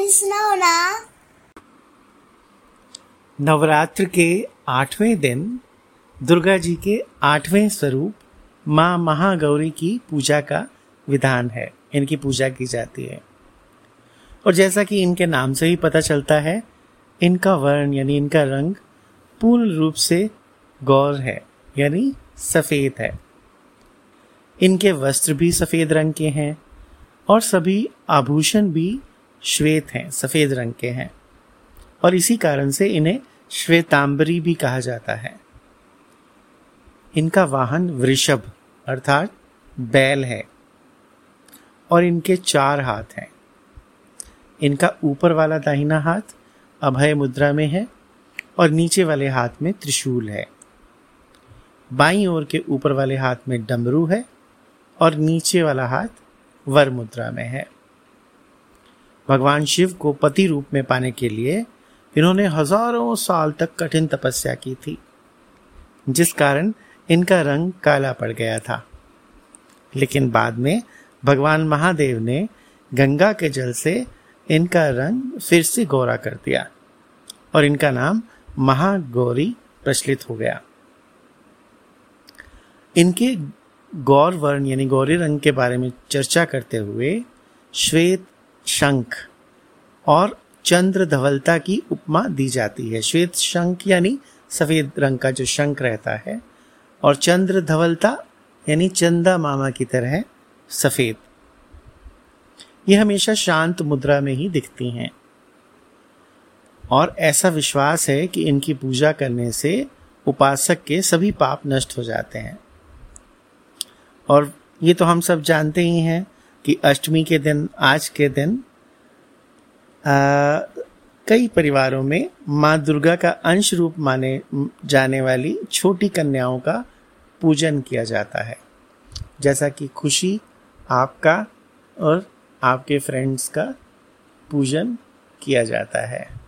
सुनाओ ना। नवरात्र के आठवें दिन, दुर्गा जी के आठवें स्वरूप, माँ महागौरी की पूजा का विधान है। इनकी पूजा की जाती है। और जैसा कि इनके नाम से ही पता चलता है, इनका वर्ण यानी इनका रंग पूर्ण रूप से गौर है, यानी सफ़ेद है। इनके वस्त्र भी सफ़ेद रंग के हैं और सभी आभूषण भी श्वेत हैं, सफ़ेद रंग के हैं। और इसी कारण से इन्हें श्वेतांबरी भी कहा जाता है। इनका वाहन वृषभ, अर्थात बैल है। और इनके चार हाथ हैं। इनका ऊपर वाला दाहिना हाथ अभय मुद्रा में है और नीचे वाले हाथ में त्रिशूल है। बाई ओर के ऊपर वाले हाथ में डमरू है और नीचे वाला हाथ वर मुद्रा में है। भगवान शिव को पति रूप में पाने के लिए इन्होंने हज़ारों साल तक कठिन तपस्या की थी, जिस कारण इनका रंग काला पड़ गया था। लेकिन बाद में भगवान महादेव ने गंगा के जल से इनका रंग फिर से गोरा कर दिया और इनका नाम महागौरी प्रचलित हो गया। इनके गौर वर्ण यानी गौरी रंग के बारे में चर्चा करते हुए श्वेत शंख और चंद्र धवलता की उपमा दी जाती है। श्वेत शंख यानी सफ़ेद रंग का जो शंख रहता है और चंद्र धवलता यानी चंदा मामा की तरह सफ़ेद। ये हमेशा शांत मुद्रा में ही दिखती हैं। और ऐसा विश्वास है कि इनकी पूजा करने से उपासक के सभी पाप नष्ट हो जाते हैं। और ये तो हम सब जानते ही हैं कि अष्टमी के दिन आज के दिन आ, कई परिवारों में माँ दुर्गा का अंश रूप माने जाने वाली छोटी कन्याओं का पूजन किया जाता है। जैसा कि खुशी आपका और आपके फ्रेंड्स का पूजन किया जाता है।